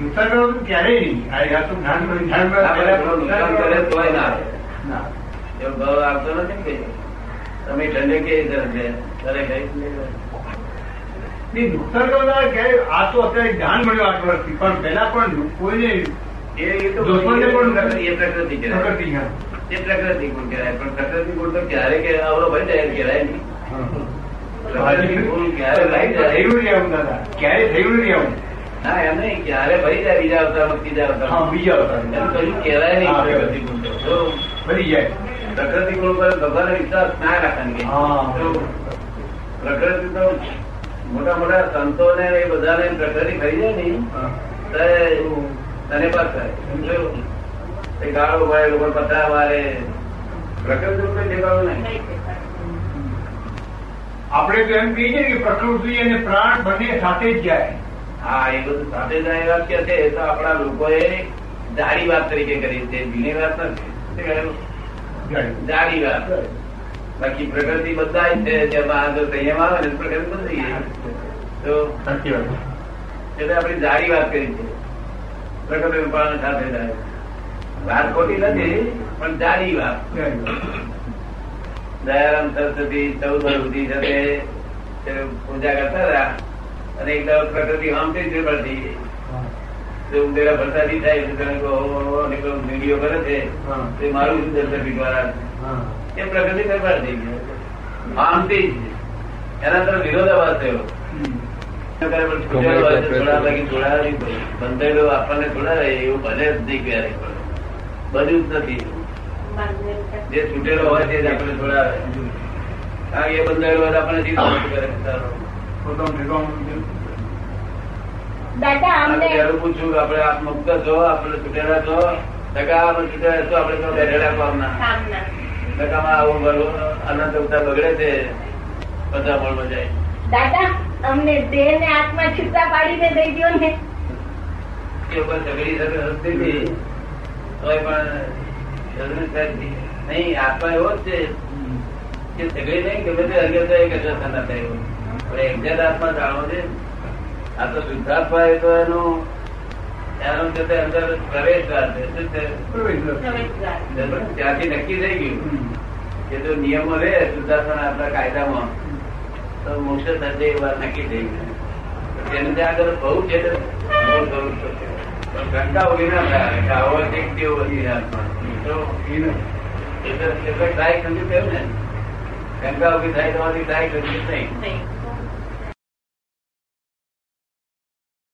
નુકસાન તો ક્યારેય નહીં મળ્યું. નુકસાન કરે નથી તમે ઠંડે કે પણ પેલા પણ કોઈને એ તો એ પ્રકૃતિ. પ્રકૃતિ. એ પ્રકૃતિ ગુણ કહેવાય પણ પ્રકૃતિ ગુણ તો ક્યારે કે આવડો ભાઈ કહેવાય નહીં પ્રકૃતિ ગુણ પર ભગવાન વિશ્વાસ ના રાખવાની પ્રકૃતિ તો મોટા મોટા સંતો ને એ બધાને પ્રકૃતિ ખરી જાય ને. તને પાસ થાય ગાળો ભાઈ લોકો પથરા વાળે પ્રકૃતિ ઉપર ઠેકાણું નહીં આપણે તો એમ કહીએ છીએ કે પ્રકૃતિ અને પ્રાણ બંને સાથે જ જાય. હા એ બધું સાથે જાય વાત કે છે એ તો આપણા લોકોએ જાડી વાત તરીકે કરી છે ભીની વાત નથી. જાડી. વાત. બાકી પ્રકૃતિ બધા છે જેમાં જો સંયમ આવે ને પ્રકૃતિ બદલાઈ તો સાચી વાત એટલે આપણી જાડી વાત કરી છે. પ્રકૃતિ પાલન સાથે જાય વાત ખોટી નથી પણ જાડી વાત. દયારામ સરસ્વતી ચૌદ વર્ષ સુધી છે તે તે પૂજા કરતા હતા. અને એક દાડો પ્રકૃતિ આમથી જ પડતી. તો ઉંદેરા વરસાદી થાય એટલે તમે કહો, "ઓ, ઓ, ઓ," ને પેલો વીડિયો કરે છે તે મારું શું દર્શન દ્વારા એ પ્રકૃતિ ફેરફાર થઈ ગયો આમથી જ એના તરફ વિરોધાભાસ થયો. બંધાયેલો આપણને થોડા રહે એવું ભલે જ નહીં ક્યારે. બધું જ નથી. જે છૂટેલો હોય તે જ આપણે કારણ કે એ બંધાયેલો હોય આપણે જીવ કરે સારો. પોતાનું ઠેકાણું દાદા આપણે અમને ત્યારે પૂછ્યું કે આપણે આપ મુક્ત છો આપણે છૂટેલા છો? ટકા આપણે છૂટેલા છો આપણે તો બેઠેલા કામના. કામના. ટકામાં આવું ભલું અનંત અવતાર બગડે છે. બધા મળવા જાય દાદા અમને દેહ ને આત્મા છૂટા પાડીને દઈ દો ને. એ ઉપર ઝઘડી શકે હસતી પણ થતી નહીં આત્મા એવો જ છે કે ઝઘડી નહીં ગમે તે અંગે એક અસર ના થાય પણ એક્ઝેક્ટ આત્મા જાણવો છે આ તો શુદ્ધાત્મા એ તો એનું એનું છે અંદર પ્રવેશદ્વાર છે. શું છે? ત્યાંથી નક્કી થઈ ગયું કે જો નિયમો રહે શુદ્ધાત્મા આપણા કાયદામાં તો મોક્ષ થશે એ વાત નક્કી થઈ ગયું તેને ત્યાં આગળ બહુ છે બહુ જરૂર પડશે. શંકા ઊભી ના થાય કે આવો એક કેવો તો એટલે ટ્રાય સમજી થયું ને? શંકા ઊભી થાય તો ટ્રાય નહીં. નહીં.